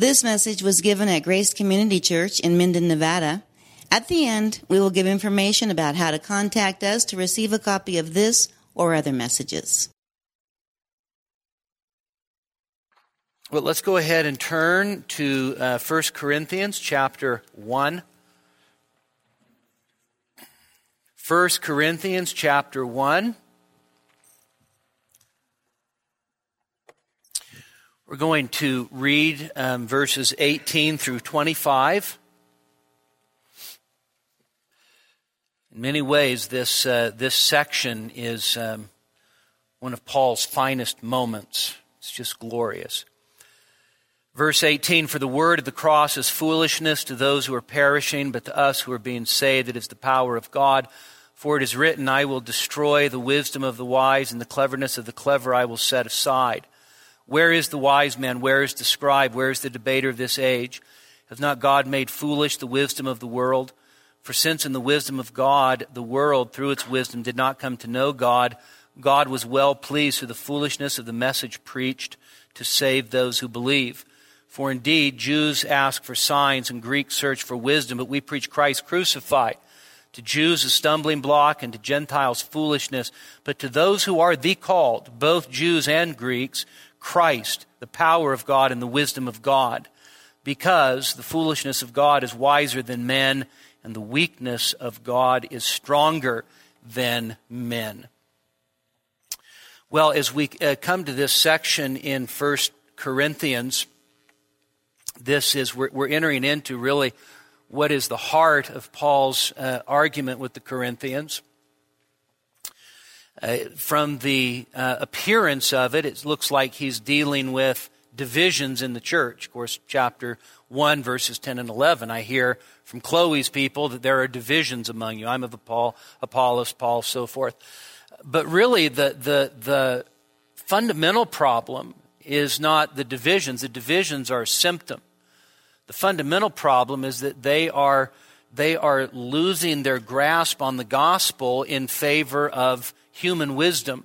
This message was given at Grace Community Church in Minden, Nevada. At the end, we will give information about how to contact us to receive a copy of this or other messages. Well, let's go ahead and turn to uh, 1 Corinthians chapter 1. 1 Corinthians chapter 1. We're going to read um, verses 18 through 25. In many ways, this, uh, this section is um, one of Paul's finest moments. It's just glorious. Verse 18 For the word of the cross is foolishness to those who are perishing, but to us who are being saved, it is the power of God. For it is written, I will destroy the wisdom of the wise, and the cleverness of the clever I will set aside. Where is the wise man? Where is the scribe? Where is the debater of this age? Has not God made foolish the wisdom of the world? For since in the wisdom of God, the world, through its wisdom, did not come to know God, God was well pleased through the foolishness of the message preached to save those who believe. For indeed, Jews ask for signs and Greeks search for wisdom, but we preach Christ crucified. To Jews, a stumbling block, and to Gentiles, foolishness. But to those who are the called, both Jews and Greeks, Christ, the power of God and the wisdom of God, because the foolishness of God is wiser than men, and the weakness of God is stronger than men. Well, as we uh, come to this section in First Corinthians, this is we're, we're, entering into really what is the heart of Paul's uh, argument with the Corinthians. Uh, from the uh, appearance of it, it looks like he's dealing with divisions in the church. Of course, chapter 1, verses 10 and 11, I hear from Chloe's people that there are divisions among you. I'm of Paul, Apollos, Paul, so forth. But really, the, the, the fundamental problem is not the divisions. The divisions are a symptom. The fundamental problem is that they are, they are losing their grasp on the gospel in favor of human wisdom,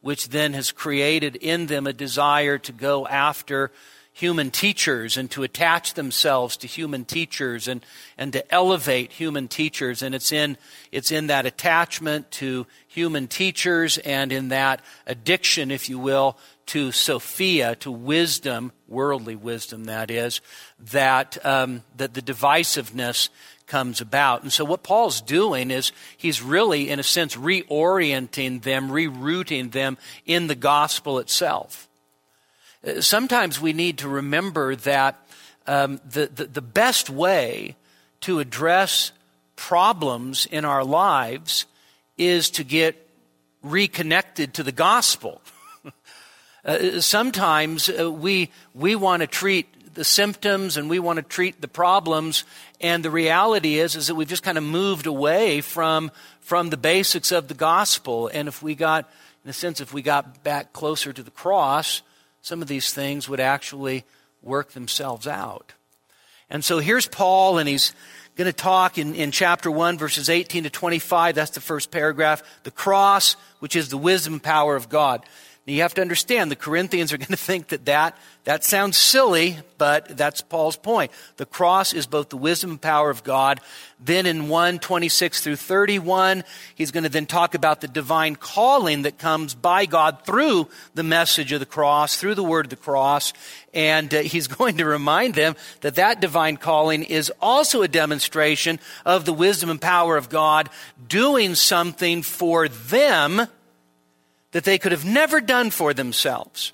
which then has created in them a desire to go after human teachers and to attach themselves to human teachers and, and to elevate human teachers. And it's in, it's in that attachment to human teachers and in that addiction, if you will, to Sophia, to wisdom, worldly wisdom, that is, that, um, that the divisiveness comes about. And so what Paul's doing is he's really, in a sense, reorienting them, rerouting them in the gospel itself. Uh, sometimes we need to remember that um, the, the, the best way to address problems in our lives is to get reconnected to the gospel. uh, sometimes uh, we, we want to treat the symptoms and we want to treat the problems. And the reality is, is that we've just kind of moved away from, from the basics of the gospel. And if we got, in a sense, if we got back closer to the cross, some of these things would actually work themselves out. And so here's Paul, and he's going to talk in, in chapter 1, verses 18 to 25. That's the first paragraph. The cross, which is the wisdom power of God. Now you have to understand, the Corinthians are going to think that that, that sounds silly, but that's Paul's point. The cross is both the wisdom and power of God. Then in 1, 26 through 31, he's going to then talk about the divine calling that comes by God through the message of the cross, through the word of the cross. And uh, he's going to remind them that that divine calling is also a demonstration of the wisdom and power of God doing something for them that they could have never done for themselves.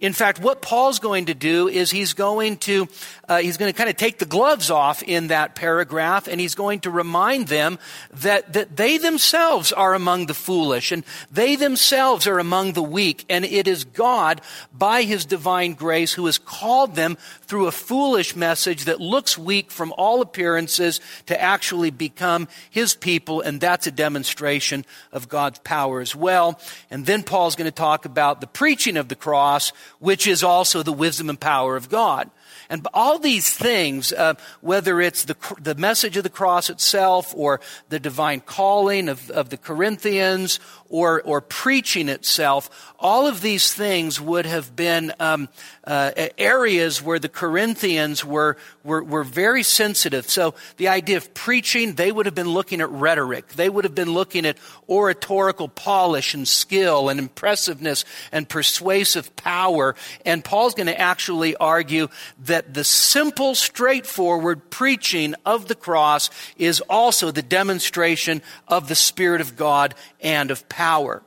In fact, what Paul's going to do is he's going to uh, he's going to kind of take the gloves off in that paragraph, and he's going to remind them that that they themselves are among the foolish, and they themselves are among the weak, and it is God by His divine grace who has called them through a foolish message that looks weak from all appearances to actually become His people, and that's a demonstration of God's power as well. And then Paul's going to talk about the preaching of the cross which is also the wisdom and power of God. And all these things, uh, whether it's the, the message of the cross itself or the divine calling of, of the Corinthians or, or preaching itself, all of these things would have been um, uh, areas where the Corinthians were, were, were very sensitive. So the idea of preaching, they would have been looking at rhetoric. They would have been looking at oratorical polish and skill and impressiveness and persuasive power. And Paul's going to actually argue that the simple, straightforward preaching of the cross is also the demonstration of the Spirit of God and of power.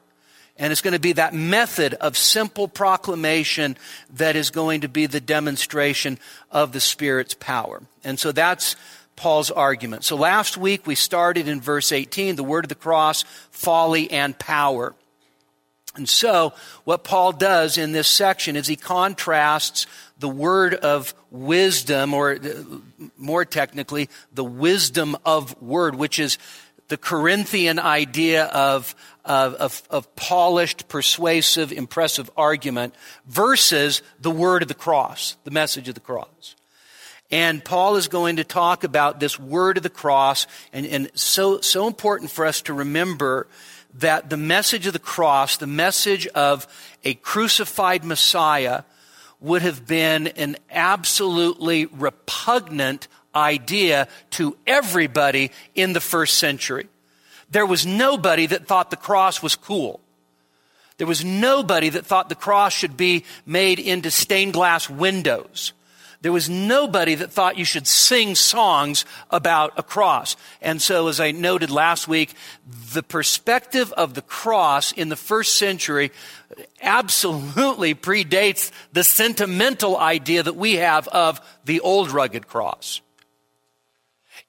And it's going to be that method of simple proclamation that is going to be the demonstration of the Spirit's power. And so that's Paul's argument. So last week we started in verse 18, the word of the cross, folly and power. And so what Paul does in this section is he contrasts the word of wisdom, or uh, more technically, the wisdom of word, which is the Corinthian idea of, of, of, of, polished, persuasive, impressive argument versus the word of the cross, the message of the cross. And Paul is going to talk about this word of the cross, and, and so, so important for us to remember that the message of the cross, the message of a crucified Messiah, would have been an absolutely repugnant idea to everybody in the first century. There was nobody that thought the cross was cool. There was nobody that thought the cross should be made into stained glass windows. There was nobody that thought you should sing songs about a cross. And so, as I noted last week, the perspective of the cross in the first century absolutely predates the sentimental idea that we have of the old rugged cross.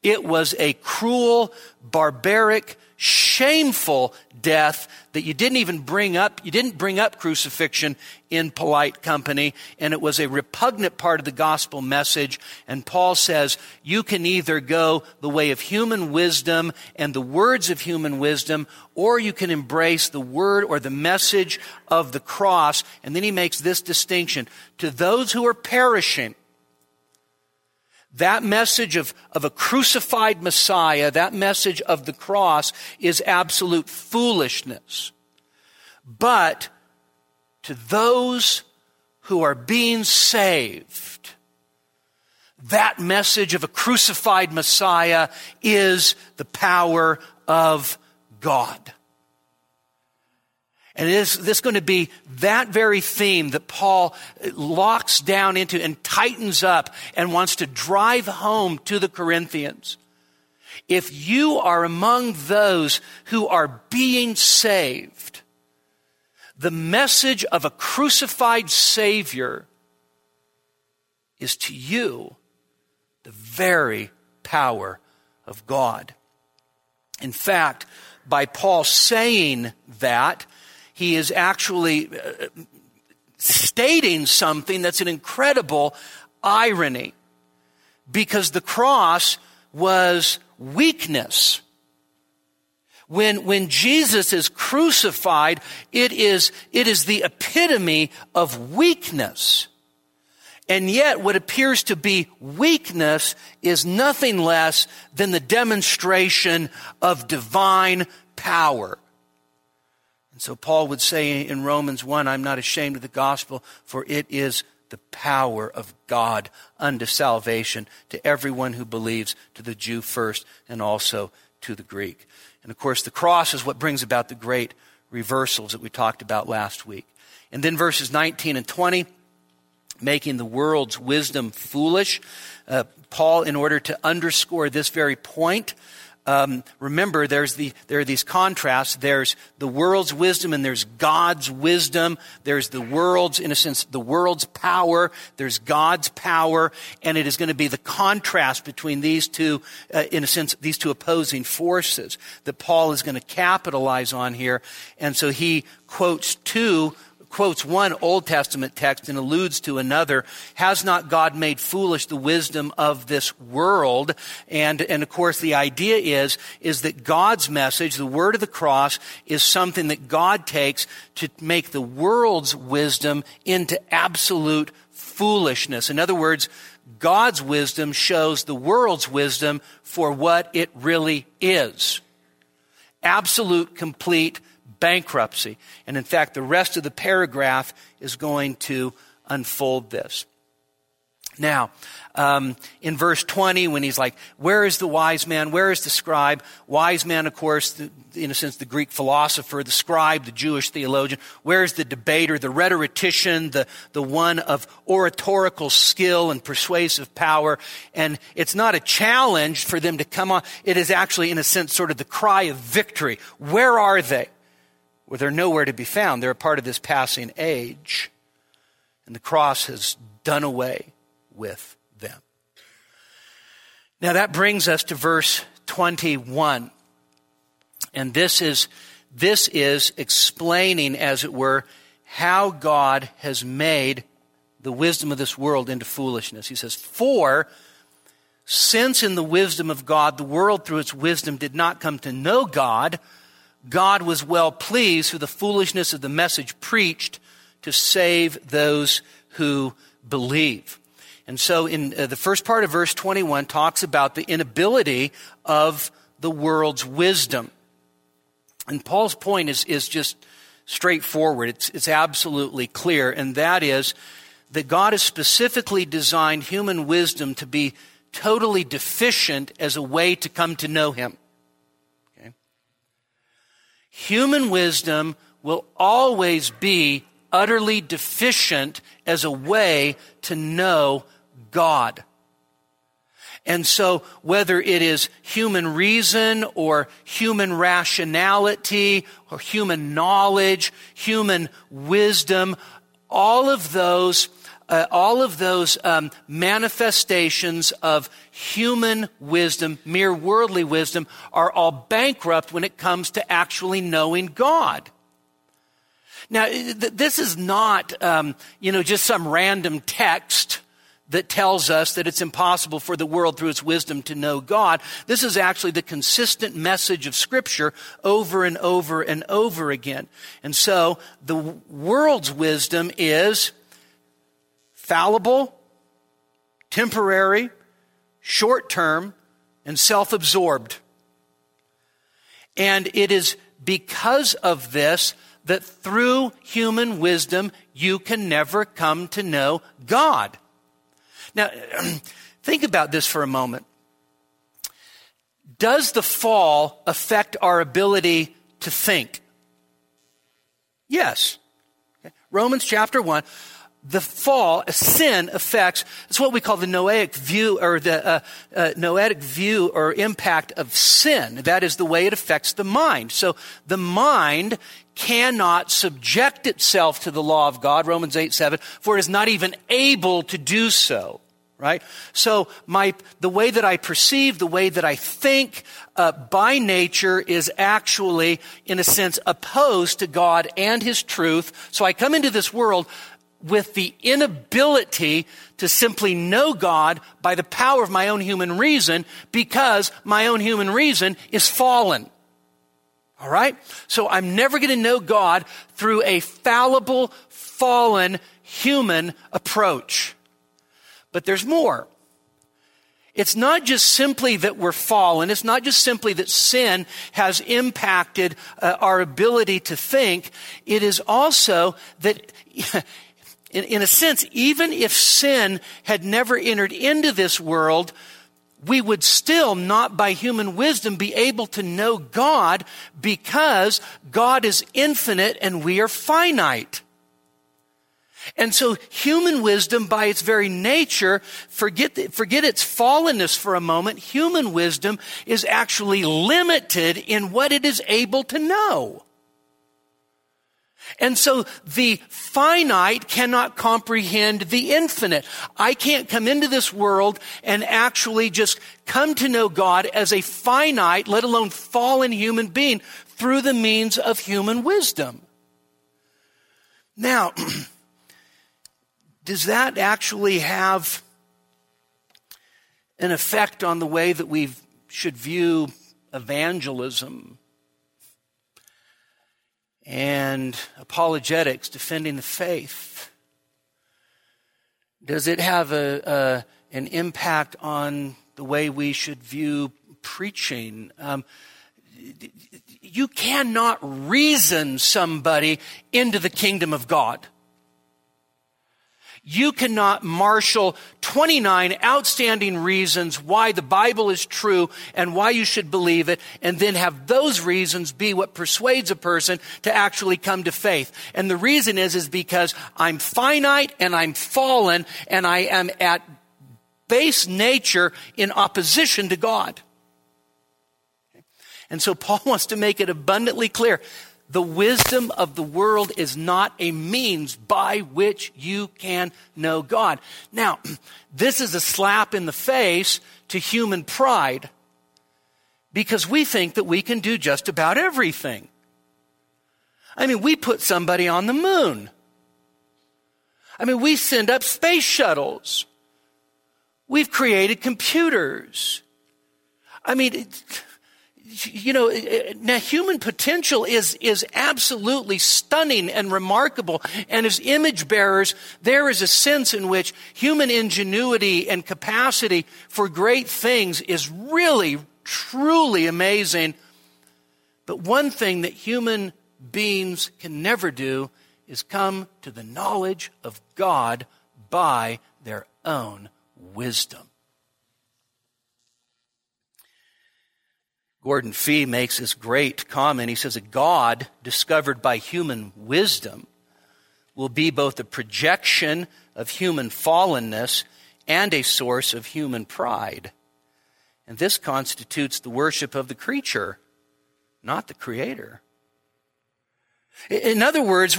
It was a cruel, barbaric, shameful death that you didn't even bring up. You didn't bring up crucifixion in polite company, and it was a repugnant part of the gospel message. And Paul says you can either go the way of human wisdom and the words of human wisdom, or you can embrace the word or the message of the cross. And then he makes this distinction to those who are perishing. That message of, of a crucified Messiah, that message of the cross is absolute foolishness. But to those who are being saved, that message of a crucified Messiah is the power of God. And is this going to be that very theme that Paul locks down into and tightens up and wants to drive home to the Corinthians. If you are among those who are being saved, the message of a crucified Savior is to you the very power of God. In fact, by Paul saying that, he is actually uh, stating something that's an incredible irony because the cross was weakness. When, when Jesus is crucified, it is, it is the epitome of weakness. And yet, what appears to be weakness is nothing less than the demonstration of divine power. And so Paul would say in Romans 1, I'm not ashamed of the gospel, for it is the power of God unto salvation to everyone who believes, to the Jew first, and also to the Greek. And of course, the cross is what brings about the great reversals that we talked about last week. And then verses 19 and 20, making the world's wisdom foolish. Uh, Paul, in order to underscore this very point, um, remember, there's the, there are these contrasts. There's the world's wisdom and there's God's wisdom. There's the world's, in a sense, the world's power. There's God's power. And it is going to be the contrast between these two, uh, in a sense, these two opposing forces that Paul is going to capitalize on here. And so he quotes two quotes one Old Testament text and alludes to another. Has not God made foolish the wisdom of this world? And, and of course the idea is, is that God's message, the word of the cross, is something that God takes to make the world's wisdom into absolute foolishness. In other words, God's wisdom shows the world's wisdom for what it really is. Absolute, complete bankruptcy. And in fact, the rest of the paragraph is going to unfold this. Now, um, in verse 20, when he's like, Where is the wise man? Where is the scribe? Wise man, of course, the, in a sense, the Greek philosopher, the scribe, the Jewish theologian. Where is the debater, the rhetorician, the, the one of oratorical skill and persuasive power? And it's not a challenge for them to come on. It is actually, in a sense, sort of the cry of victory. Where are they? Well, they're nowhere to be found. They're a part of this passing age. And the cross has done away with them. Now that brings us to verse 21. And this is, this is explaining, as it were, how God has made the wisdom of this world into foolishness. He says, For since in the wisdom of God the world through its wisdom did not come to know God, God was well pleased through the foolishness of the message preached to save those who believe. And so in uh, the first part of verse 21 talks about the inability of the world's wisdom. And Paul's point is, is just straightforward. It's, it's absolutely clear. And that is that God has specifically designed human wisdom to be totally deficient as a way to come to know Him. Human wisdom will always be utterly deficient as a way to know God. And so, whether it is human reason or human rationality or human knowledge, human wisdom, all of those, uh, all of those um, manifestations of human wisdom, mere worldly wisdom, are all bankrupt when it comes to actually knowing God. Now, this is not, um, you know, just some random text that tells us that it's impossible for the world through its wisdom to know God. This is actually the consistent message of Scripture over and over and over again. And so the world's wisdom is fallible, temporary, short term, and self absorbed. And it is because of this that through human wisdom you can never come to know God. Now, think about this for a moment. Does the fall affect our ability to think? Yes. Romans chapter 1 the fall, sin affects, it's what we call the noetic view or the uh, uh, noetic view or impact of sin. That is the way it affects the mind. So the mind cannot subject itself to the law of God, Romans 8, 7, for it is not even able to do so. Right? So my, the way that I perceive, the way that I think, uh, by nature is actually, in a sense, opposed to God and His truth. So I come into this world with the inability to simply know God by the power of my own human reason because my own human reason is fallen. All right? So I'm never going to know God through a fallible, fallen human approach. But there's more. It's not just simply that we're fallen. It's not just simply that sin has impacted uh, our ability to think. It is also that in, in a sense, even if sin had never entered into this world, we would still not by human wisdom be able to know God because God is infinite and we are finite. And so human wisdom by its very nature, forget, forget its fallenness for a moment, human wisdom is actually limited in what it is able to know. And so the finite cannot comprehend the infinite. I can't come into this world and actually just come to know God as a finite, let alone fallen human being through the means of human wisdom. Now, does that actually have an effect on the way that we should view evangelism and apologetics, defending the faith? Does it have a, a an impact on the way we should view preaching? Um, you cannot reason somebody into the kingdom of God. You cannot marshal 29 outstanding reasons why the Bible is true and why you should believe it, and then have those reasons be what persuades a person to actually come to faith. And the reason is, is because I'm finite and I'm fallen and I am at base nature in opposition to God. And so Paul wants to make it abundantly clear. The wisdom of the world is not a means by which you can know God. Now, this is a slap in the face to human pride because we think that we can do just about everything. I mean, we put somebody on the moon. I mean, we send up space shuttles. We've created computers. I mean, you know, eh, eh, now human potential is, is absolutely stunning and remarkable. And as image bearers, there is a sense in which human ingenuity and capacity for great things is really, truly amazing. But one thing that human beings can never do is come to the knowledge of God by their own wisdom. Gordon Fee makes this great comment. He says, A God discovered by human wisdom will be both a projection of human fallenness and a source of human pride. And this constitutes the worship of the creature, not the creator. In other words,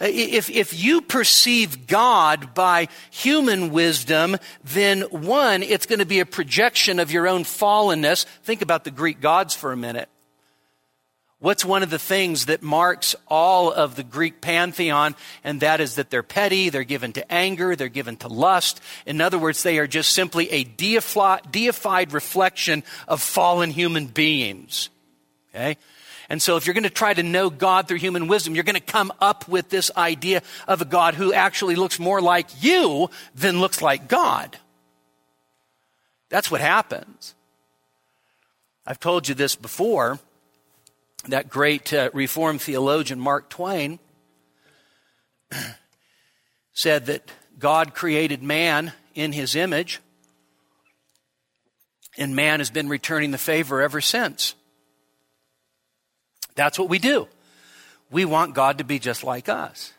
if, if you perceive God by human wisdom, then one, it's going to be a projection of your own fallenness. Think about the Greek gods for a minute. What's one of the things that marks all of the Greek pantheon? And that is that they're petty, they're given to anger, they're given to lust. In other words, they are just simply a deified reflection of fallen human beings. Okay? And so if you're going to try to know God through human wisdom, you're going to come up with this idea of a God who actually looks more like you than looks like God. That's what happens. I've told you this before. That great uh, Reformed theologian Mark Twain said that God created man in his image, and man has been returning the favor ever since. That's what we do. We want God to be just like us.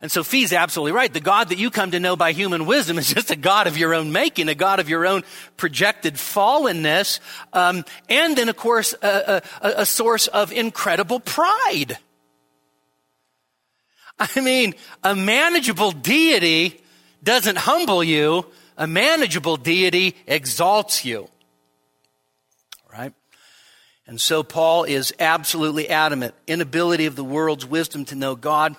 And so Fee's absolutely right. The God that you come to know by human wisdom is just a God of your own making, a God of your own projected fallenness, um, and then, of course, a, a, a source of incredible pride. I mean, a manageable deity doesn't humble you. A manageable deity exalts you. Right? And so Paul is absolutely adamant. Inability of the world's wisdom to know God.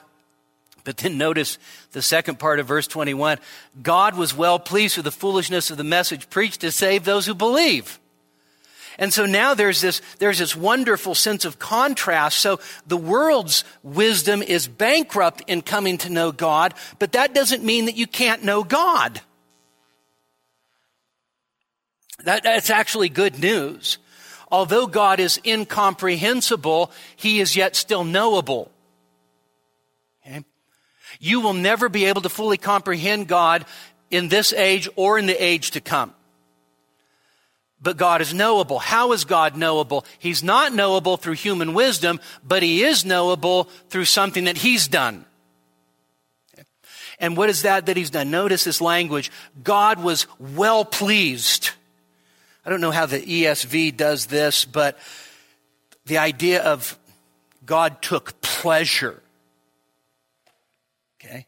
But then notice the second part of verse 21. God was well pleased with the foolishness of the message preached to save those who believe. And so now there's this, there's this wonderful sense of contrast. So the world's wisdom is bankrupt in coming to know God, but that doesn't mean that you can't know God. That, that's actually good news although God is incomprehensible, he is yet still knowable. Okay? You will never be able to fully comprehend God in this age or in the age to come. But God is knowable. How is God knowable? He's not knowable through human wisdom, but he is knowable through something that he's done. And what is that that he's done? Notice this language. God was well pleased I don't know how the ESV does this, but the idea of God took pleasure, okay,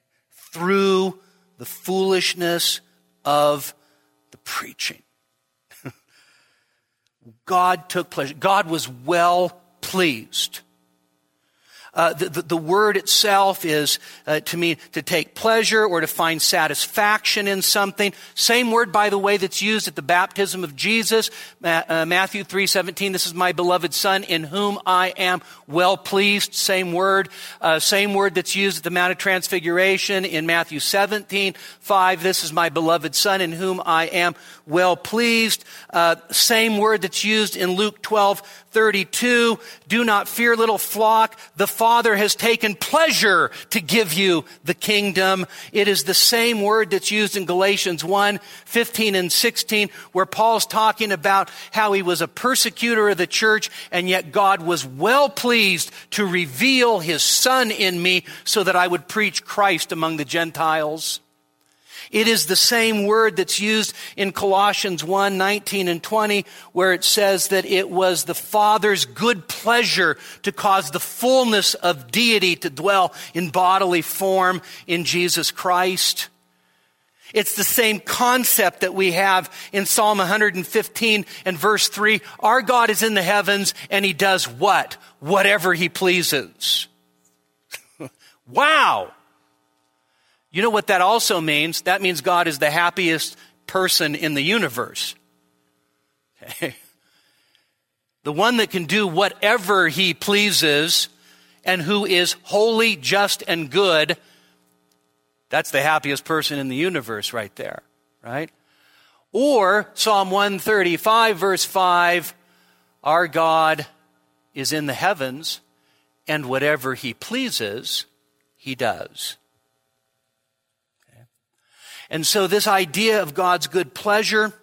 through the foolishness of the preaching. God took pleasure. God was well pleased. Uh, the, the, the, word itself is uh, to mean to take pleasure or to find satisfaction in something. Same word, by the way, that's used at the baptism of Jesus, uh, Matthew 3:17. This is my beloved Son, in whom I am well pleased. Same word. Uh, same word that's used at the Mount of Transfiguration in Matthew 17:5. This is my beloved Son, in whom I am well pleased. Uh, same word that's used in Luke 12:32. Do not fear, little flock. The Father has taken pleasure to give you the kingdom. It is the same word that's used in Galatians 1, 15 and 16, where Paul's talking about how he was a persecutor of the church, and yet God was well pleased to reveal his son in me so that I would preach Christ among the Gentiles. It is the same word that's used in Colossians 1, 19 and 20, where it says that it was the Father's good pleasure to cause the fullness of deity to dwell in bodily form in Jesus Christ. It's the same concept that we have in Psalm 115 and verse 3. Our God is in the heavens and he does what? Whatever he pleases. wow! You know what that also means? That means God is the happiest person in the universe. The one that can do whatever he pleases and who is holy, just, and good. That's the happiest person in the universe right there, right? Or Psalm 135, verse 5 Our God is in the heavens, and whatever he pleases, he does. And so this idea of God's good pleasure,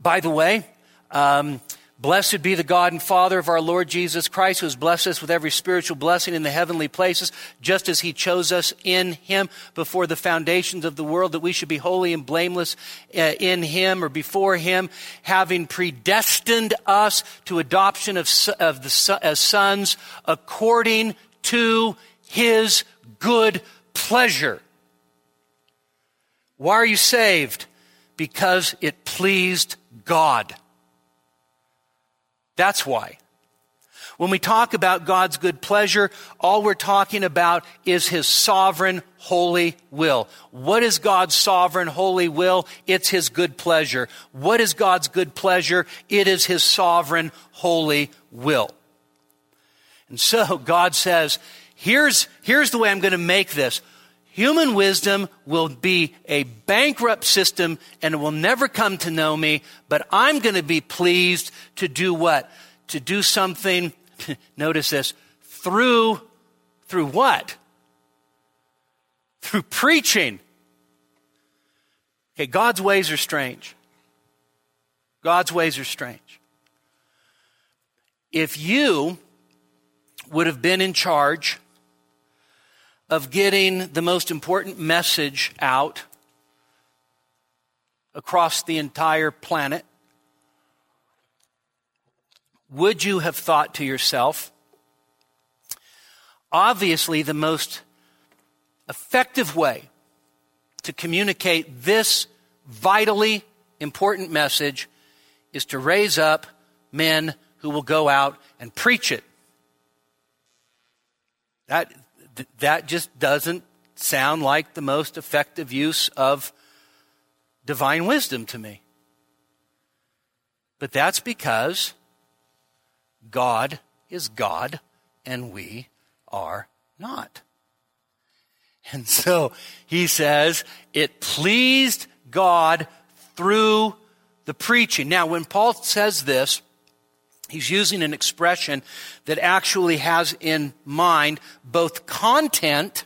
by the way, um, Blessed be the God and Father of our Lord Jesus Christ, who has blessed us with every spiritual blessing in the heavenly places, just as he chose us in him before the foundations of the world, that we should be holy and blameless uh, in him or before him, having predestined us to adoption of, of the as sons according to his good pleasure why are you saved? Because it pleased God. That's why. When we talk about God's good pleasure, all we're talking about is His sovereign, holy will. What is God's sovereign, holy will? It's His good pleasure. What is God's good pleasure? It is His sovereign, holy will. And so God says, here's, here's the way I'm going to make this. Human wisdom will be a bankrupt system and will never come to know me, but I'm going to be pleased to do what? To do something, notice this, through, through what? Through preaching. Okay, God's ways are strange. God's ways are strange. If you would have been in charge of getting the most important message out across the entire planet, would you have thought to yourself, obviously, the most effective way to communicate this vitally important message is to raise up men who will go out and preach it. That, that just doesn't sound like the most effective use of divine wisdom to me. But that's because God is God and we are not. And so he says, it pleased God through the preaching. Now, when Paul says this, He's using an expression that actually has in mind both content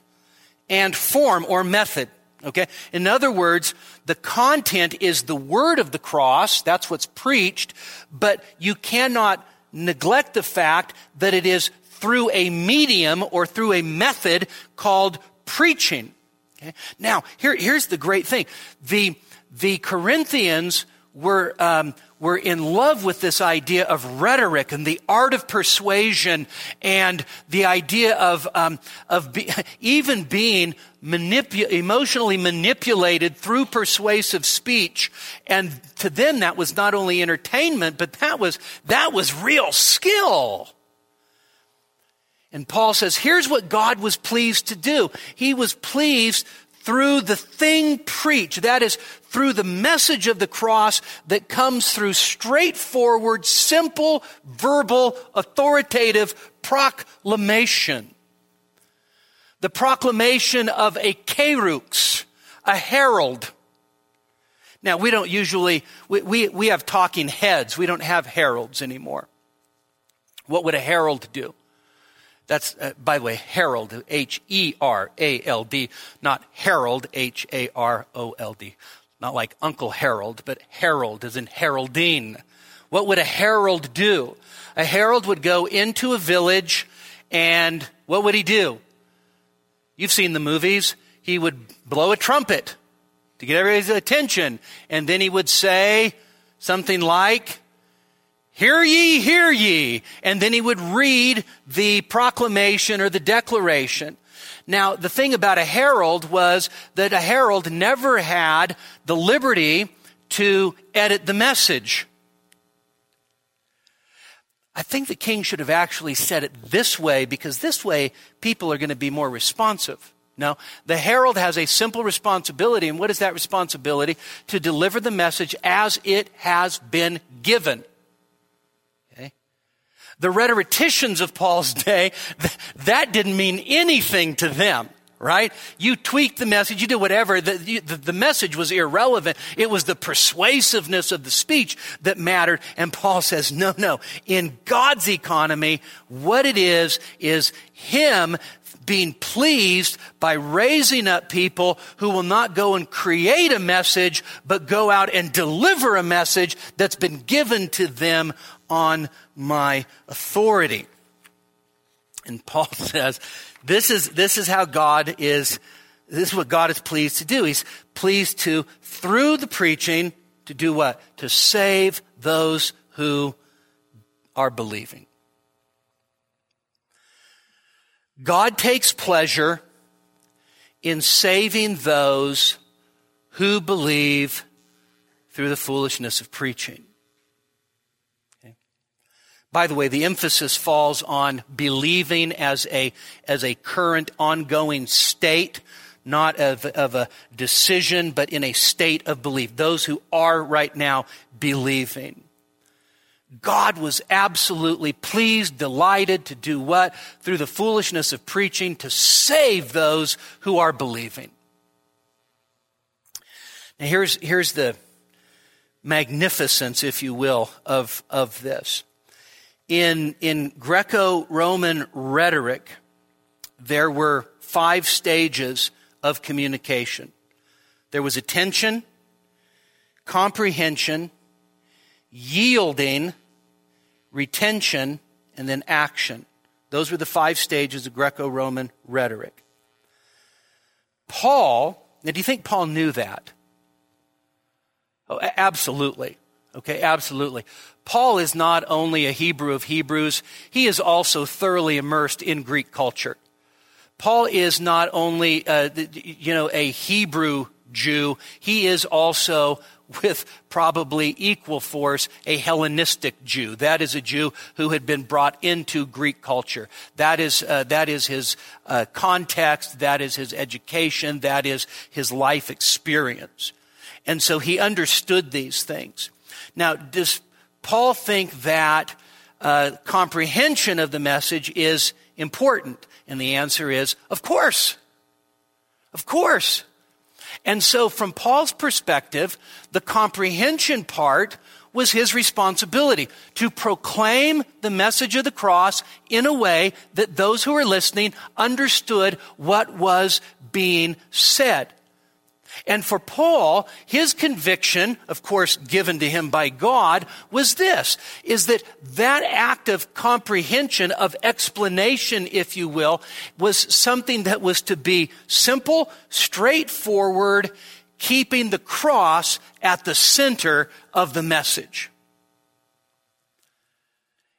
and form or method. Okay? In other words, the content is the word of the cross. That's what's preached. But you cannot neglect the fact that it is through a medium or through a method called preaching. Okay? Now, here, here's the great thing. The, the Corinthians were, um, were in love with this idea of rhetoric and the art of persuasion and the idea of, um, of be, even being manipu- emotionally manipulated through persuasive speech. And to them, that was not only entertainment, but that was, that was real skill. And Paul says, here's what God was pleased to do. He was pleased through the thing preached. That is, through the message of the cross that comes through straightforward, simple, verbal, authoritative proclamation. The proclamation of a kerux, a herald. Now, we don't usually, we, we, we have talking heads. We don't have heralds anymore. What would a Harold do? That's, uh, by the way, Herald, H E R A L D, not herald, H A R O L D. Not like Uncle Harold, but Harold is in heralding. What would a herald do? A herald would go into a village and what would he do? You've seen the movies. He would blow a trumpet to get everybody's attention. And then he would say something like, Hear ye, hear ye. And then he would read the proclamation or the declaration. Now, the thing about a herald was that a herald never had the liberty to edit the message. I think the king should have actually said it this way because this way people are going to be more responsive. No, the herald has a simple responsibility, and what is that responsibility? To deliver the message as it has been given. The rhetoricians of Paul's day, that didn't mean anything to them right? You tweaked the message, you did whatever. The, the, the, message was irrelevant. It was the persuasiveness of the speech that mattered. And Paul says, no, no. In God's economy, what it is, is Him being pleased by raising up people who will not go and create a message, but go out and deliver a message that's been given to them on my authority. And Paul says, this is, this is how God is, this is what God is pleased to do. He's pleased to, through the preaching, to do what? To save those who are believing. God takes pleasure in saving those who believe through the foolishness of preaching. By the way, the emphasis falls on believing as a, as a current ongoing state, not of, of a decision, but in a state of belief. Those who are right now believing. God was absolutely pleased, delighted to do what? Through the foolishness of preaching, to save those who are believing. Now here's, here's the magnificence, if you will, of, of this in, in Greco Roman rhetoric, there were five stages of communication there was attention, comprehension, yielding, retention, and then action. Those were the five stages of Greco Roman rhetoric. Paul, now do you think Paul knew that? Oh, absolutely. Okay, absolutely. Paul is not only a Hebrew of Hebrews, he is also thoroughly immersed in Greek culture. Paul is not only, uh, you know, a Hebrew Jew, he is also, with probably equal force, a Hellenistic Jew. That is a Jew who had been brought into Greek culture. That is, uh, that is his uh, context, that is his education, that is his life experience. And so he understood these things. Now, does Paul think that uh, comprehension of the message is important? And the answer is, of course. Of course. And so, from Paul's perspective, the comprehension part was his responsibility to proclaim the message of the cross in a way that those who were listening understood what was being said. And for Paul, his conviction, of course, given to him by God, was this, is that that act of comprehension, of explanation, if you will, was something that was to be simple, straightforward, keeping the cross at the center of the message.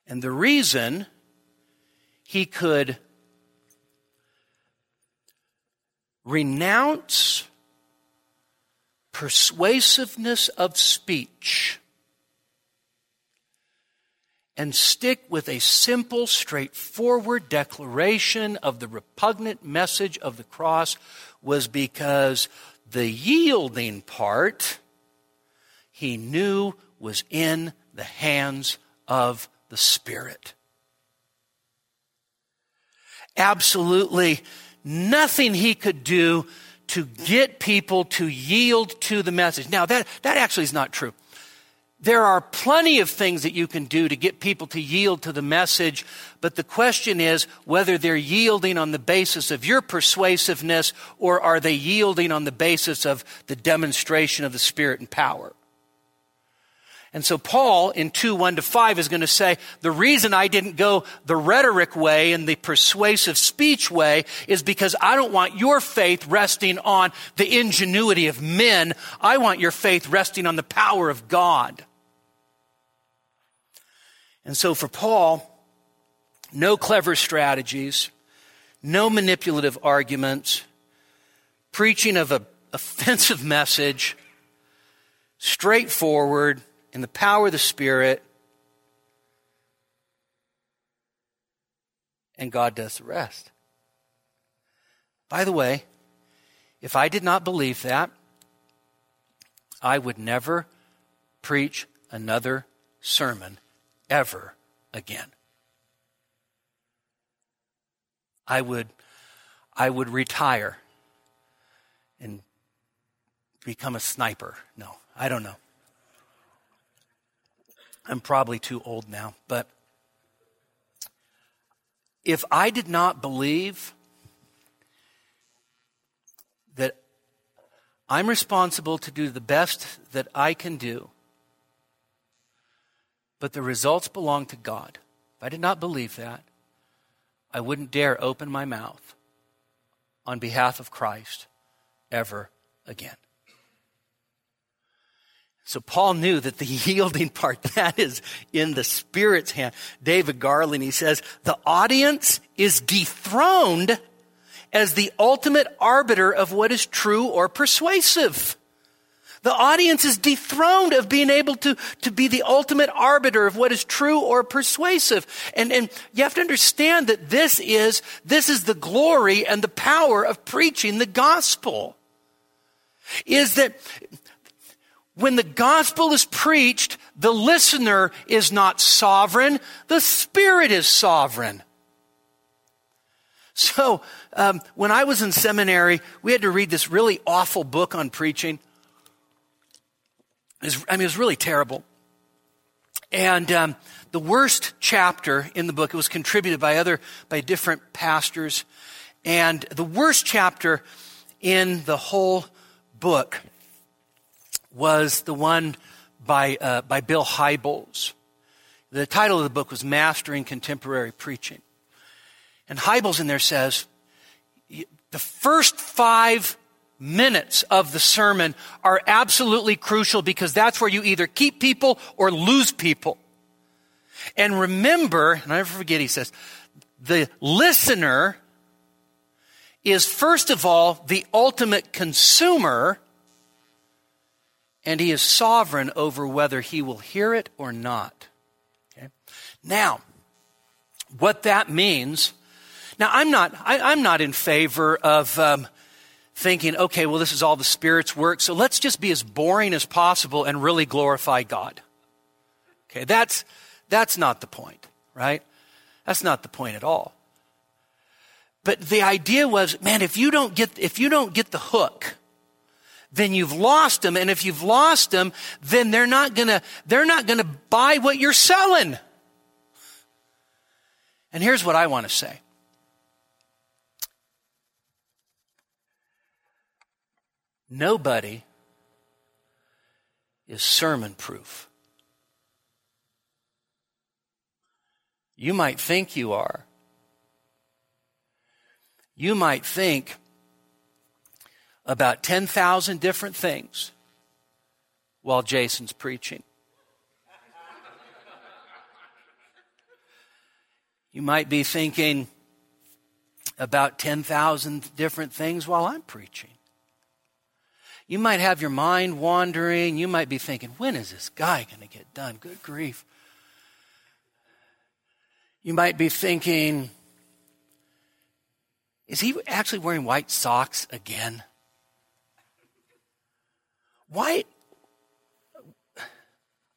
And the reason he could renounce persuasiveness of speech and stick with a simple, straightforward declaration of the repugnant message of the cross was because the yielding part he knew was in the hands of the Spirit. Absolutely nothing he could do to get people to yield to the message. Now, that, that actually is not true. There are plenty of things that you can do to get people to yield to the message, but the question is whether they're yielding on the basis of your persuasiveness or are they yielding on the basis of the demonstration of the Spirit and power. And so Paul in 2, 1 to 5 is going to say, the reason I didn't go the rhetoric way and the persuasive speech way is because I don't want your faith resting on the ingenuity of men. I want your faith resting on the power of God. And so for Paul, no clever strategies, no manipulative arguments, preaching of an offensive message, straightforward, in the power of the Spirit, and God does the rest. By the way, if I did not believe that, I would never preach another sermon ever again. I would, I would retire and become a sniper. No, I don't know. I'm probably too old now, but if I did not believe that I'm responsible to do the best that I can do, but the results belong to God, if I did not believe that, I wouldn't dare open my mouth on behalf of Christ ever again. So Paul knew that the yielding part, that is in the Spirit's hand. David Garland, he says, the audience is dethroned as the ultimate arbiter of what is true or persuasive. The audience is dethroned of being able to, to be the ultimate arbiter of what is true or persuasive. And, and you have to understand that this is, this is the glory and the power of preaching the gospel. Is that when the gospel is preached, the listener is not sovereign, the Spirit is sovereign. So, um, when I was in seminary, we had to read this really awful book on preaching. Was, I mean, it was really terrible. And um, the worst chapter in the book, it was contributed by other, by different pastors. And the worst chapter in the whole book was the one by, uh, by Bill Hybels. The title of the book was Mastering Contemporary Preaching. And Hybels in there says, the first five minutes of the sermon are absolutely crucial because that's where you either keep people or lose people. And remember, and I never forget, he says, the listener is first of all the ultimate consumer and he is sovereign over whether he will hear it or not. Okay? Now, what that means, now I'm not, I, am not in favor of um, thinking, okay, well, this is all the Spirit's work, so let's just be as boring as possible and really glorify God. Okay, that's, that's not the point, right? That's not the point at all. But the idea was, man, if you don't get, if you don't get the hook, then you've lost them. And if you've lost them, then they're not gonna, they're not gonna buy what you're selling. And here's what I want to say. Nobody is sermon proof. You might think you are. You might think about 10,000 different things while Jason's preaching. You might be thinking about 10,000 different things while I'm preaching. You might have your mind wandering. You might be thinking, when is this guy going to get done? Good grief. You might be thinking, is he actually wearing white socks again? Why?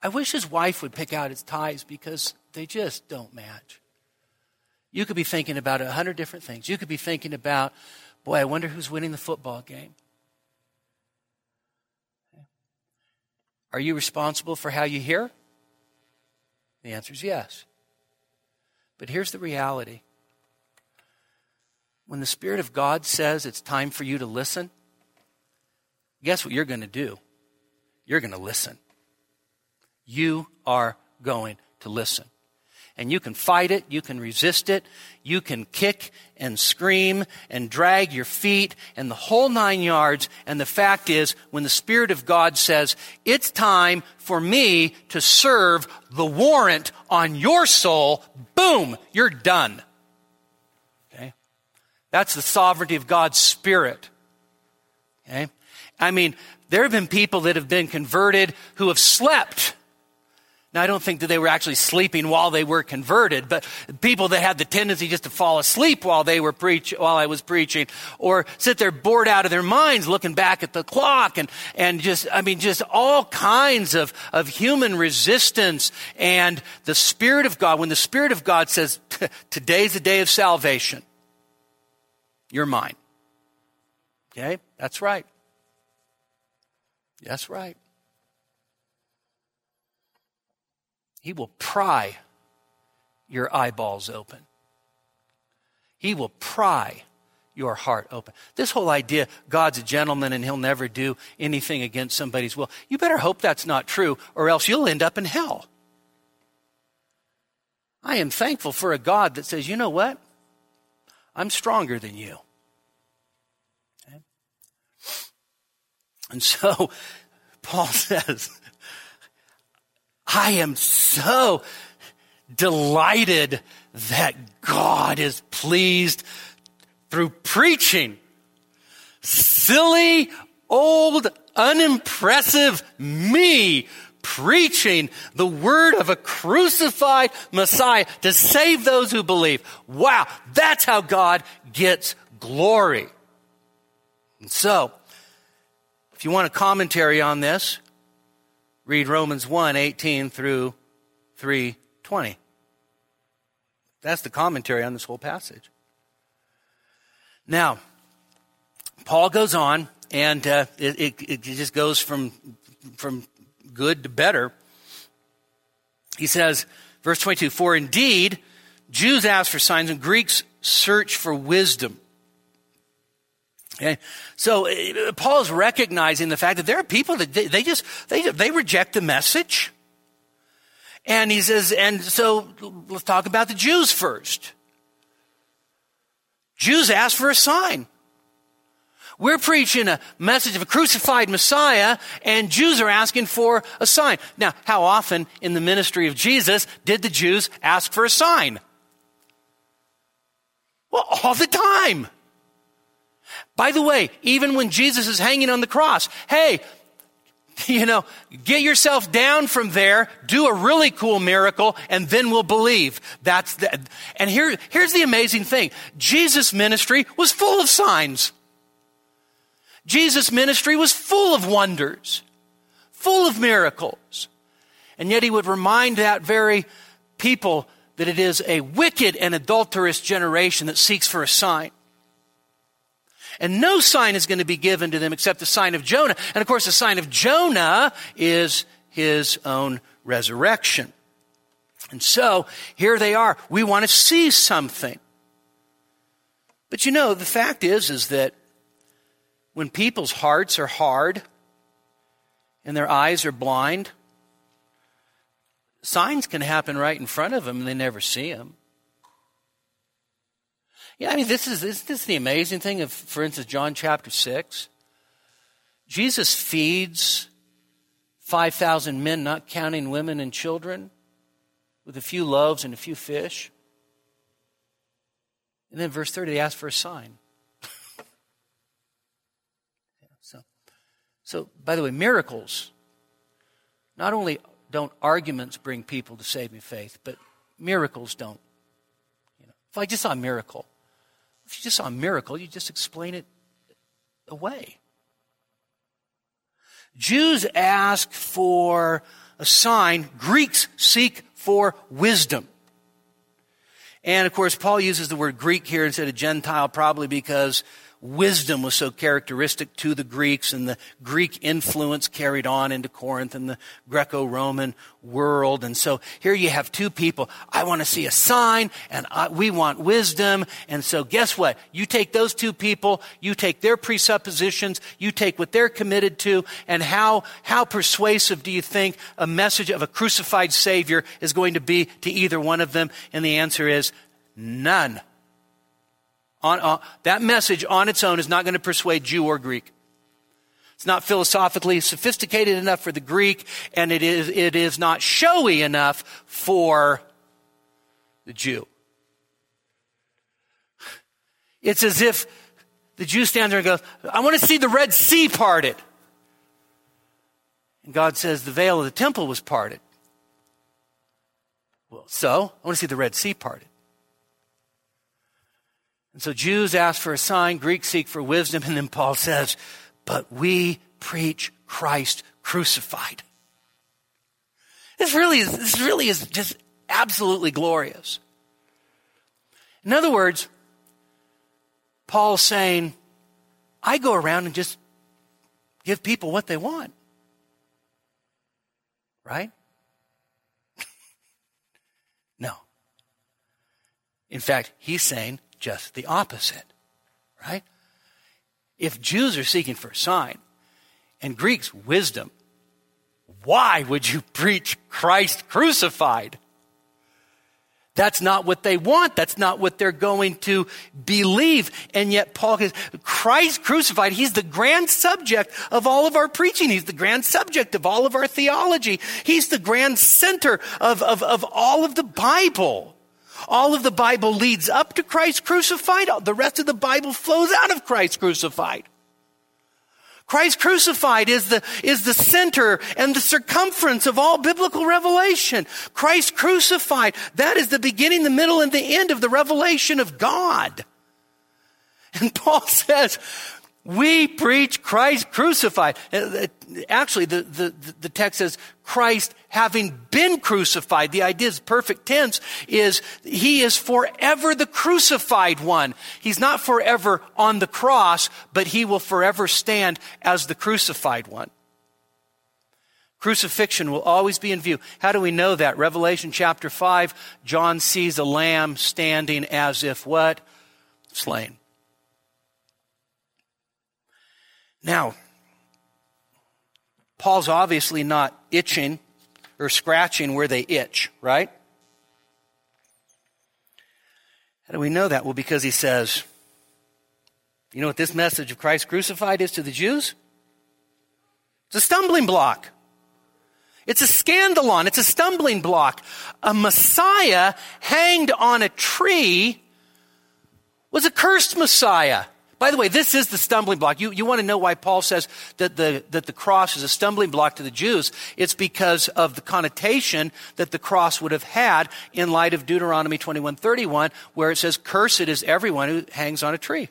I wish his wife would pick out his ties because they just don't match. You could be thinking about a hundred different things. You could be thinking about, boy, I wonder who's winning the football game. Are you responsible for how you hear? The answer is yes. But here's the reality when the Spirit of God says it's time for you to listen, guess what you're going to do? You're going to listen. You are going to listen. And you can fight it, you can resist it, you can kick and scream and drag your feet and the whole nine yards. And the fact is, when the Spirit of God says, it's time for me to serve the warrant on your soul, boom, you're done. Okay? That's the sovereignty of God's Spirit. Okay? I mean, there have been people that have been converted who have slept now, I don't think that they were actually sleeping while they were converted, but people that had the tendency just to fall asleep while they were preach, while I was preaching, or sit there bored out of their minds looking back at the clock and, and just, I mean, just all kinds of, of human resistance and the Spirit of God. When the Spirit of God says, today's the day of salvation, you're mine. Okay? That's right. That's right. He will pry your eyeballs open. He will pry your heart open. This whole idea, God's a gentleman and he'll never do anything against somebody's will, you better hope that's not true or else you'll end up in hell. I am thankful for a God that says, you know what? I'm stronger than you. And so, Paul says, I am so delighted that God is pleased through preaching. Silly, old, unimpressive me preaching the word of a crucified Messiah to save those who believe. Wow, that's how God gets glory. And so, you want a commentary on this, Read Romans 1 18 through 3 20. That's the commentary on this whole passage. Now, Paul goes on, and uh, it, it, it just goes from, from good to better. He says, verse 22 For indeed, Jews ask for signs, and Greeks search for wisdom. Okay? So uh, Paul is recognizing the fact that there are people that they, they just they they reject the message. And he says, and so let's talk about the Jews first. Jews ask for a sign. We're preaching a message of a crucified Messiah, and Jews are asking for a sign. Now, how often in the ministry of Jesus did the Jews ask for a sign? Well, all the time. By the way, even when Jesus is hanging on the cross, hey, you know, get yourself down from there, do a really cool miracle, and then we'll believe. That's the, and here, here's the amazing thing. Jesus' ministry was full of signs. Jesus' ministry was full of wonders, full of miracles. And yet he would remind that very people that it is a wicked and adulterous generation that seeks for a sign. And no sign is going to be given to them except the sign of Jonah. And of course, the sign of Jonah is his own resurrection. And so, here they are. We want to see something. But you know, the fact is, is that when people's hearts are hard and their eyes are blind, signs can happen right in front of them and they never see them. Yeah, I mean, this is, isn't this the amazing thing of, for instance, John chapter 6. Jesus feeds 5,000 men, not counting women and children, with a few loaves and a few fish. And then verse 30, they ask for a sign. so, so, by the way, miracles, not only don't arguments bring people to saving faith, but miracles don't You know, If I just saw a miracle, if you just saw a miracle, you just explain it away. Jews ask for a sign, Greeks seek for wisdom. And of course, Paul uses the word Greek here instead of Gentile, probably because wisdom was so characteristic to the Greeks and the Greek influence carried on into Corinth and the Greco-Roman world. And so here you have two people. I want to see a sign and I, we want wisdom. And so guess what? You take those two people, you take their presuppositions, you take what they're committed to, and how, how persuasive do you think a message of a crucified Savior is going to be to either one of them? And the answer is none. On, uh, that message on its own is not going to persuade Jew or Greek. It's not philosophically sophisticated enough for the Greek, and it is, it is not showy enough for the Jew. It's as if the Jew stands there and goes, I want to see the Red Sea parted. And God says the veil of the temple was parted. Well, so I want to see the Red Sea parted. And so Jews ask for a sign, Greeks seek for wisdom, and then Paul says, but we preach Christ crucified. This really is, this really is just absolutely glorious. In other words, Paul's saying, I go around and just give people what they want. Right? no. In fact, he's saying, just the opposite, right? If Jews are seeking for a sign and Greeks wisdom, why would you preach Christ crucified? That's not what they want. That's not what they're going to believe. And yet Paul says, Christ crucified, he's the grand subject of all of our preaching. He's the grand subject of all of our theology. He's the grand center of, of, of all of the Bible. All of the Bible leads up to Christ crucified. The rest of the Bible flows out of Christ crucified. Christ crucified is the, is the center and the circumference of all biblical revelation. Christ crucified, that is the beginning, the middle, and the end of the revelation of God. And Paul says, we preach Christ crucified. Uh, uh, actually, the, the, the text says Christ having been crucified. The idea is perfect tense is he is forever the crucified one. He's not forever on the cross, but he will forever stand as the crucified one. Crucifixion will always be in view. How do we know that? Revelation chapter 5, John sees a lamb standing as if what? Slain. Now, Paul's obviously not itching or scratching where they itch, right? How do we know that? Well, because he says, you know what this message of Christ crucified is to the Jews? It's a stumbling block. It's a scandalon. It's a stumbling block. A Messiah hanged on a tree was a cursed Messiah. By the way, this is the stumbling block. You, you want to know why Paul says that the, that the cross is a stumbling block to the Jews? It's because of the connotation that the cross would have had in light of Deuteronomy 21:31, where it says, Cursed is everyone who hangs on a tree.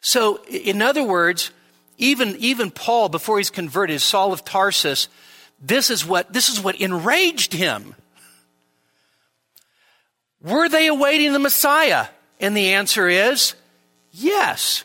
So, in other words, even, even Paul, before he's converted, Saul of Tarsus, this is what, this is what enraged him. Were they awaiting the Messiah? And the answer is yes.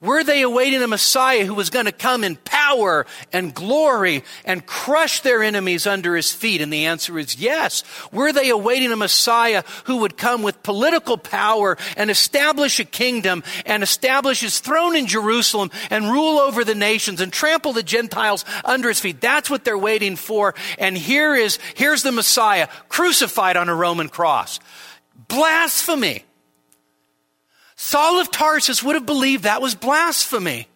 Were they awaiting a Messiah who was going to come in power and glory and crush their enemies under his feet? And the answer is yes. Were they awaiting a Messiah who would come with political power and establish a kingdom and establish his throne in Jerusalem and rule over the nations and trample the Gentiles under his feet? That's what they're waiting for. And here is, here's the Messiah crucified on a Roman cross. Blasphemy. Saul of Tarsus would have believed that was blasphemy.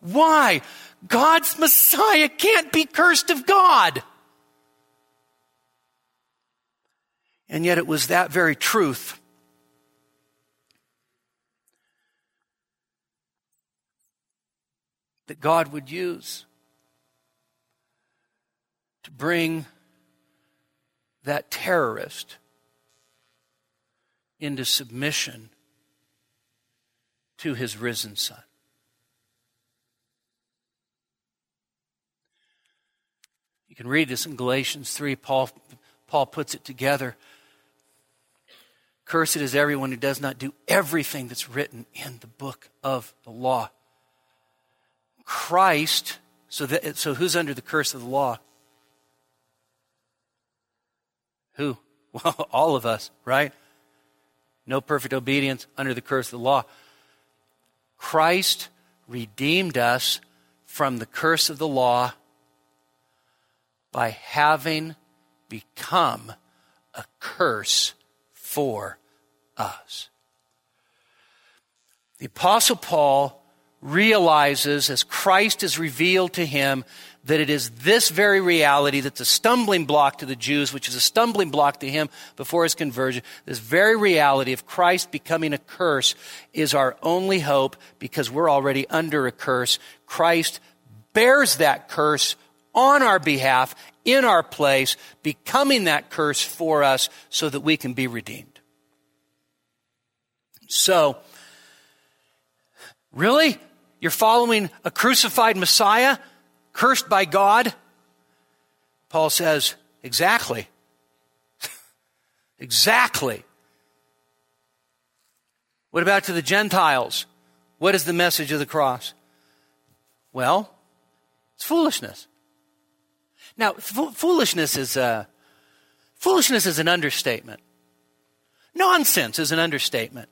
Why? God's Messiah can't be cursed of God. And yet it was that very truth that God would use to bring that terrorist into submission to his risen Son. You can read this in Galatians 3. Paul, Paul puts it together. Cursed is everyone who does not do everything that's written in the book of the law. Christ, so, that, so who's under the curse of the law? Who? Well, all of us, right? No perfect obedience under the curse of the law. Christ redeemed us from the curse of the law by having become a curse for us. The Apostle Paul realizes as Christ is revealed to him that it is this very reality that's a stumbling block to the Jews, which is a stumbling block to him before his conversion. This very reality of Christ becoming a curse is our only hope because we're already under a curse. Christ bears that curse on our behalf, in our place, becoming that curse for us so that we can be redeemed. So, really? You're following a crucified Messiah, cursed by God? Paul says, exactly. exactly. What about to the Gentiles? What is the message of the cross? Well, it's foolishness. Now, f- foolishness is a, uh, foolishness is an understatement. Nonsense is an understatement.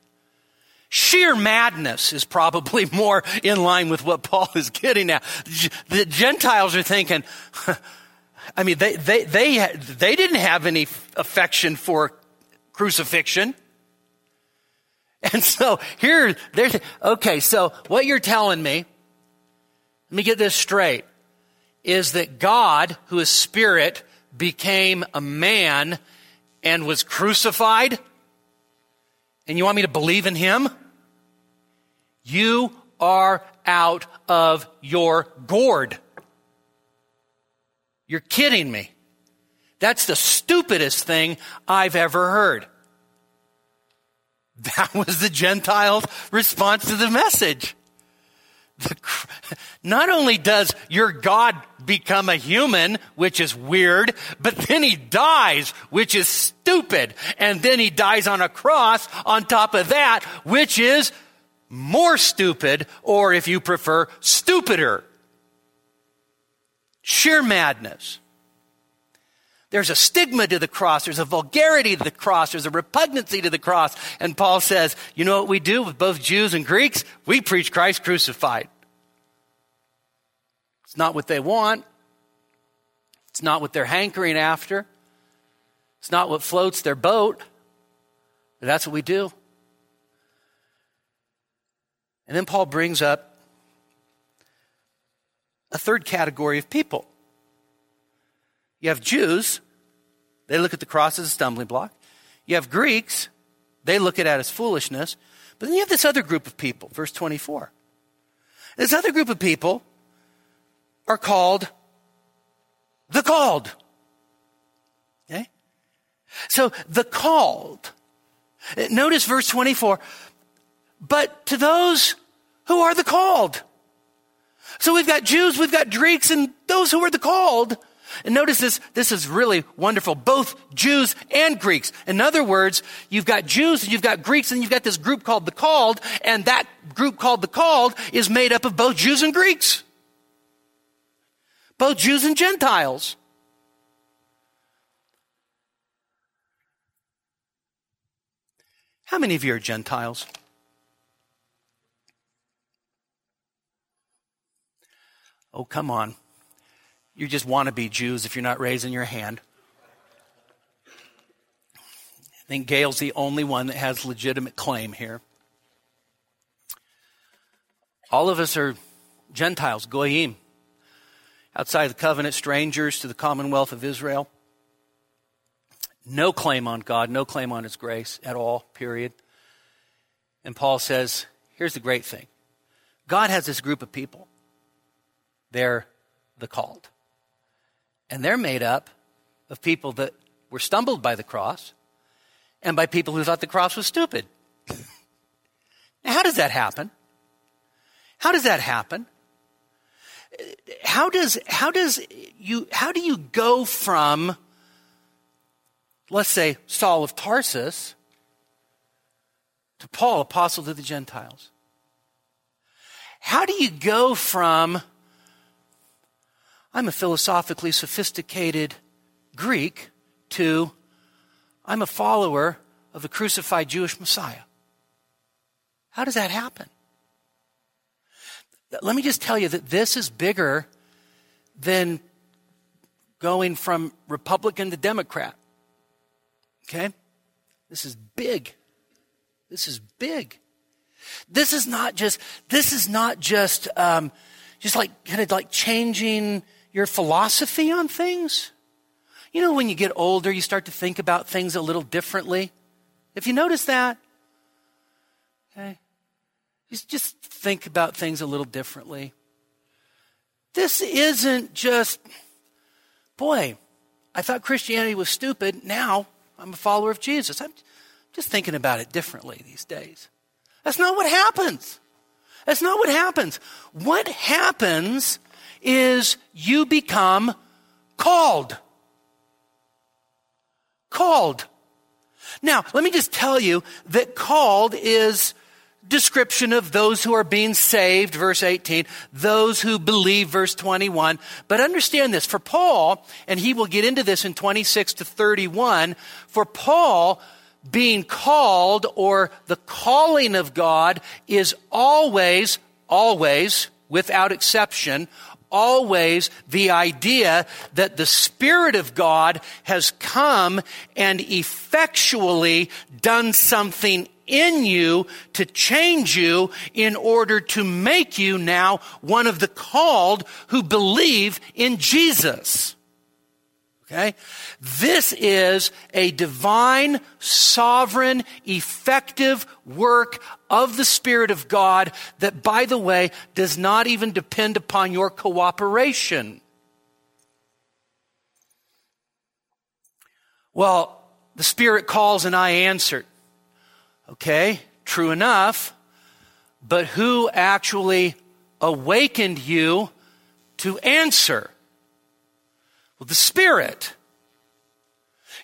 Sheer madness is probably more in line with what Paul is getting at. The Gentiles are thinking, I mean, they, they, they, they didn't have any affection for crucifixion. And so here, there's, okay, so what you're telling me, let me get this straight, is that God, who is spirit, became a man and was crucified? And you want me to believe in him? You are out of your gourd. You're kidding me. That's the stupidest thing I've ever heard. That was the Gentiles' response to the message. The, not only does your God become a human, which is weird, but then he dies, which is stupid. And then he dies on a cross on top of that, which is more stupid, or if you prefer, stupider. Sheer madness. There's a stigma to the cross. There's a vulgarity to the cross. There's a repugnancy to the cross. And Paul says, you know what we do with both Jews and Greeks? We preach Christ crucified. It's not what they want. It's not what they're hankering after. It's not what floats their boat. But that's what we do. And then Paul brings up a third category of people. You have Jews, they look at the cross as a stumbling block. You have Greeks, they look at it as foolishness. But then you have this other group of people, verse 24. This other group of people are called the called. Okay? So the called. Notice verse 24. But to those who are the called. So we've got Jews, we've got Greeks, and those who are the called. And notice this, this is really wonderful. Both Jews and Greeks. In other words, you've got Jews and you've got Greeks and you've got this group called the called, and that group called the called is made up of both Jews and Greeks. Both Jews and Gentiles. How many of you are Gentiles? Oh, come on. You just want to be Jews if you're not raising your hand. I think Gail's the only one that has legitimate claim here. All of us are Gentiles, Goyim, outside the covenant, strangers to the commonwealth of Israel. No claim on God, no claim on His grace at all, period. And Paul says, here's the great thing God has this group of people they're the called. And they're made up of people that were stumbled by the cross and by people who thought the cross was stupid. how does that happen? How does that happen? How does, how does you, how do you go from, let's say, Saul of Tarsus to Paul, apostle to the Gentiles? How do you go from, I'm a philosophically sophisticated Greek, to, I'm a follower of the crucified Jewish Messiah? How does that happen? Let me just tell you that this is bigger than going from Republican to Democrat. Okay? This is big. This is big. This is not just, this is not just, um, just like, kind of like changing your philosophy on things. You know, when you get older, you start to think about things a little differently. If you notice that, okay, just think about things a little differently. This isn't just, boy, I thought Christianity was stupid. Now I'm a follower of Jesus. I'm just thinking about it differently these days. That's not what happens. That's not what happens. What happens is you become called. Called. Now, let me just tell you that called is description of those who are being saved, verse 18, those who believe, verse 21. But understand this, for Paul, and he will get into this in 26 to 31, for Paul, being called or the calling of God is always, always, without exception, always the idea that the Spirit of God has come and effectually done something in you to change you in order to make you now one of the called who believe in Jesus. Okay? This is a divine, sovereign, effective work of the Spirit of God that, by the way, does not even depend upon your cooperation. Well, the Spirit calls and I answered. Okay, true enough. But who actually awakened you to answer? Well, the Spirit.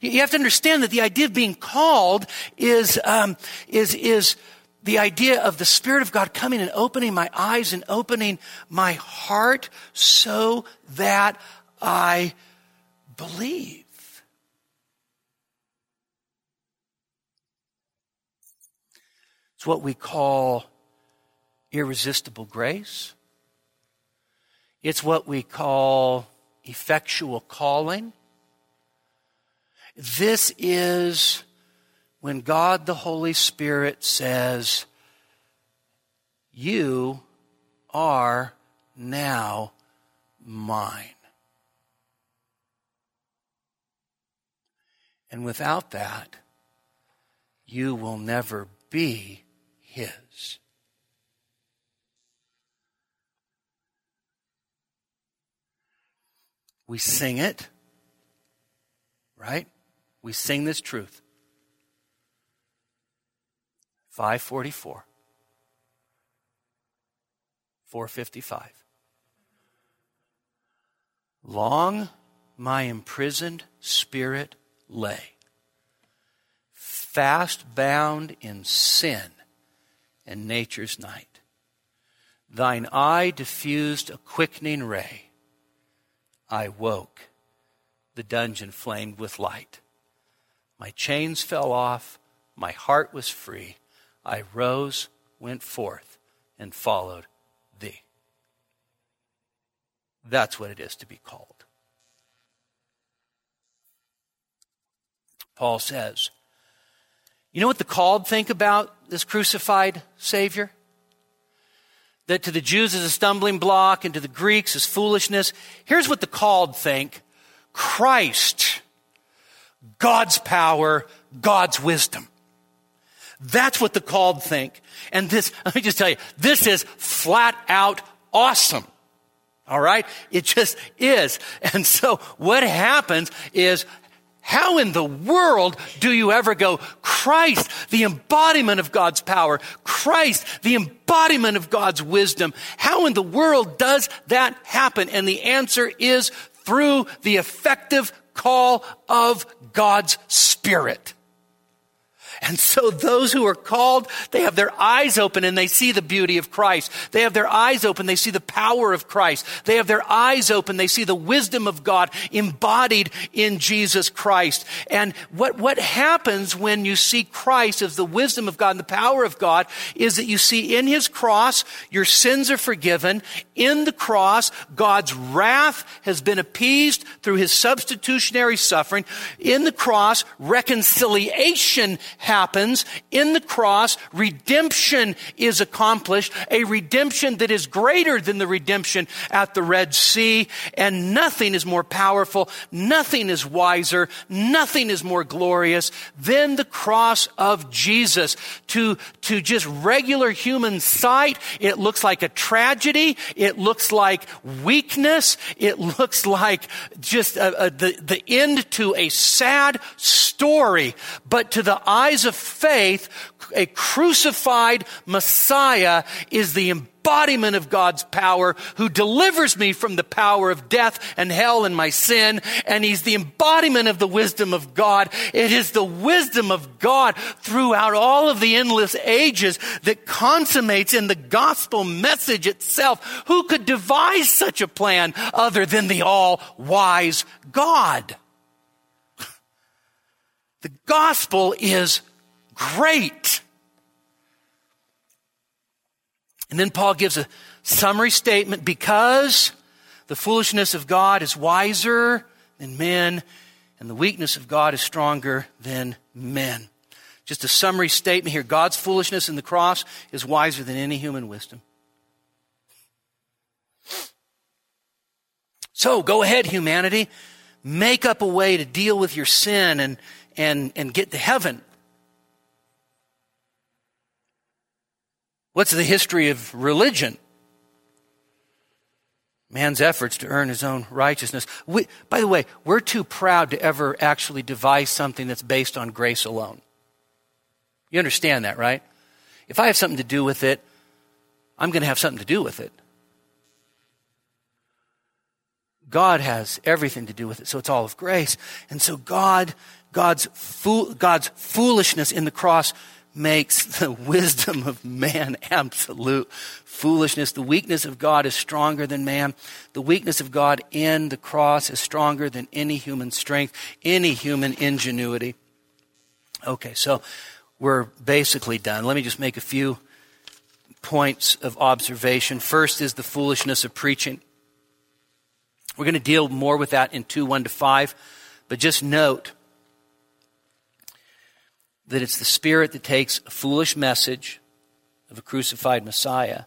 You have to understand that the idea of being called is, um, is, is the idea of the Spirit of God coming and opening my eyes and opening my heart so that I believe. It's what we call irresistible grace. It's what we call effectual calling. This is when God the Holy Spirit says, You are now mine. And without that, you will never be his. We sing it, right? We sing this truth. 544. 455. Long my imprisoned spirit lay, fast bound in sin and nature's night. Thine eye diffused a quickening ray. I woke. The dungeon flamed with light. My chains fell off. My heart was free. I rose, went forth, and followed thee. That's what it is to be called. Paul says, you know what the called think about this crucified Savior? That to the Jews is a stumbling block and to the Greeks is foolishness. Here's what the called think Christ, God's power, God's wisdom. That's what the called think. And this, let me just tell you, this is flat out awesome. All right? It just is. And so what happens is How in the world do you ever go, Christ, the embodiment of God's power, Christ, the embodiment of God's wisdom? How in the world does that happen? And the answer is through the effective call of God's Spirit. And so those who are called, they have their eyes open and they see the beauty of Christ. They have their eyes open, they see the power of Christ. They have their eyes open, they see the wisdom of God embodied in Jesus Christ. And what, what happens when you see Christ as the wisdom of God and the power of God is that you see in his cross, your sins are forgiven. In the cross, God's wrath has been appeased through his substitutionary suffering. In the cross, reconciliation in the cross, redemption is accomplished, a redemption that is greater than the redemption at the Red Sea, and nothing is more powerful, nothing is wiser, nothing is more glorious than the cross of Jesus. To, to just regular human sight, it looks like a tragedy, it looks like weakness, it looks like just a, a, the, the end to a sad story, but to the eyes eyes of faith, a crucified Messiah is the embodiment of God's power who delivers me from the power of death and hell and my sin. And he's the embodiment of the wisdom of God. It is the wisdom of God throughout all of the endless ages that consummates in the gospel message itself. Who could devise such a plan other than the all wise God? The gospel is great. And then Paul gives a summary statement because the foolishness of God is wiser than men, and the weakness of God is stronger than men. Just a summary statement here God's foolishness in the cross is wiser than any human wisdom. So go ahead, humanity. Make up a way to deal with your sin and, and, and get to heaven. What's the history of religion? Man's efforts to earn his own righteousness. We, by the way, we're too proud to ever actually devise something that's based on grace alone. You understand that, right? If I have something to do with it, I'm going to have something to do with it. God has everything to do with it, so it's all of grace. And so God, God's, fool, God's foolishness in the cross makes the wisdom of man absolute foolishness. The weakness of God is stronger than man. The weakness of God in the cross is stronger than any human strength, any human ingenuity. Okay, so we're basically done. Let me just make a few points of observation. First is the foolishness of preaching. We're going to deal more with that in 2 1 to 5, but just note that it's the Spirit that takes a foolish message of a crucified Messiah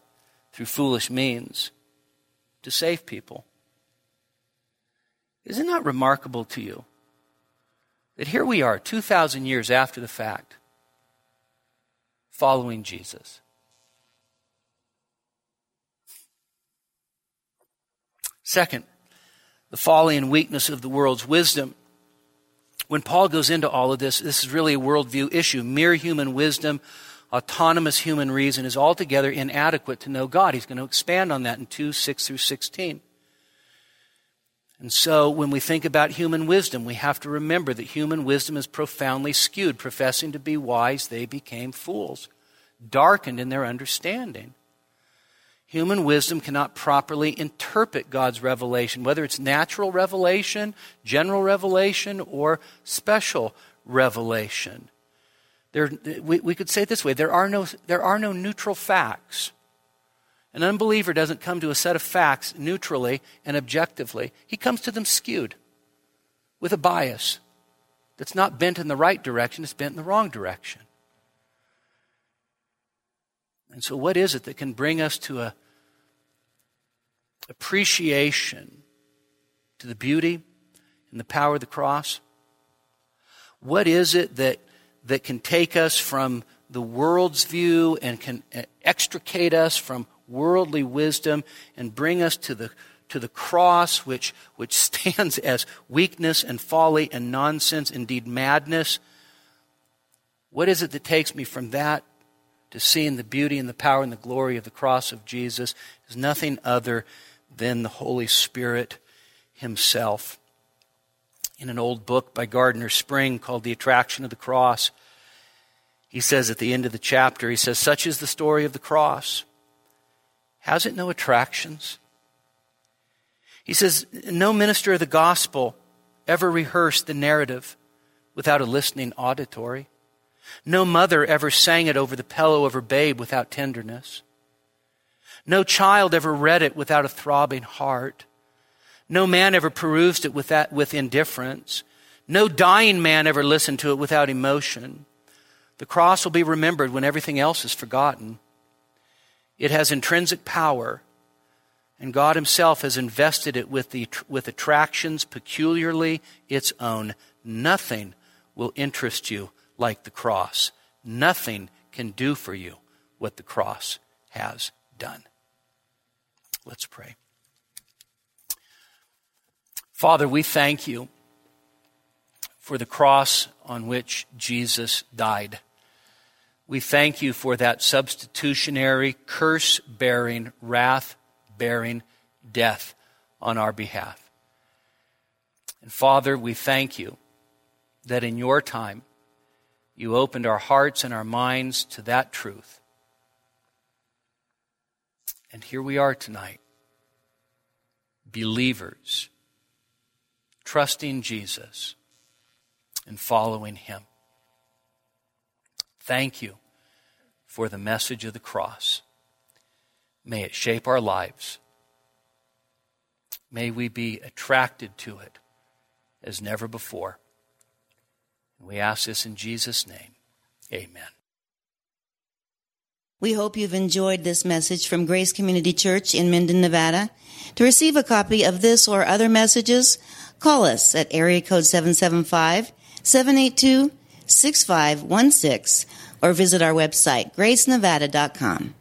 through foolish means to save people. Isn't that remarkable to you? That here we are, 2,000 years after the fact, following Jesus. Second, the folly and weakness of the world's wisdom when Paul goes into all of this, this is really a worldview issue. Mere human wisdom, autonomous human reason is altogether inadequate to know God. He's going to expand on that in 2 6 through 16. And so when we think about human wisdom, we have to remember that human wisdom is profoundly skewed. Professing to be wise, they became fools, darkened in their understanding. Human wisdom cannot properly interpret God's revelation, whether it's natural revelation, general revelation, or special revelation. There, we, we could say it this way there are, no, there are no neutral facts. An unbeliever doesn't come to a set of facts neutrally and objectively, he comes to them skewed with a bias that's not bent in the right direction, it's bent in the wrong direction. And so, what is it that can bring us to a appreciation to the beauty and the power of the cross? What is it that, that can take us from the world's view and can uh, extricate us from worldly wisdom and bring us to the to the cross, which, which stands as weakness and folly and nonsense, indeed madness. What is it that takes me from that to seeing the beauty and the power and the glory of the cross of Jesus? Is nothing other than the Holy Spirit Himself. In an old book by Gardiner Spring called The Attraction of the Cross, he says at the end of the chapter, he says, Such is the story of the cross. Has it no attractions? He says, No minister of the gospel ever rehearsed the narrative without a listening auditory. No mother ever sang it over the pillow of her babe without tenderness. No child ever read it without a throbbing heart. No man ever perused it with, that, with indifference. No dying man ever listened to it without emotion. The cross will be remembered when everything else is forgotten. It has intrinsic power, and God Himself has invested it with, the, with attractions peculiarly its own. Nothing will interest you like the cross. Nothing can do for you what the cross has done. Let's pray. Father, we thank you for the cross on which Jesus died. We thank you for that substitutionary, curse bearing, wrath bearing death on our behalf. And Father, we thank you that in your time you opened our hearts and our minds to that truth. And here we are tonight, believers, trusting Jesus and following him. Thank you for the message of the cross. May it shape our lives. May we be attracted to it as never before. We ask this in Jesus' name. Amen. We hope you've enjoyed this message from Grace Community Church in Minden, Nevada. To receive a copy of this or other messages, call us at area code 775 782 6516 or visit our website, gracenevada.com.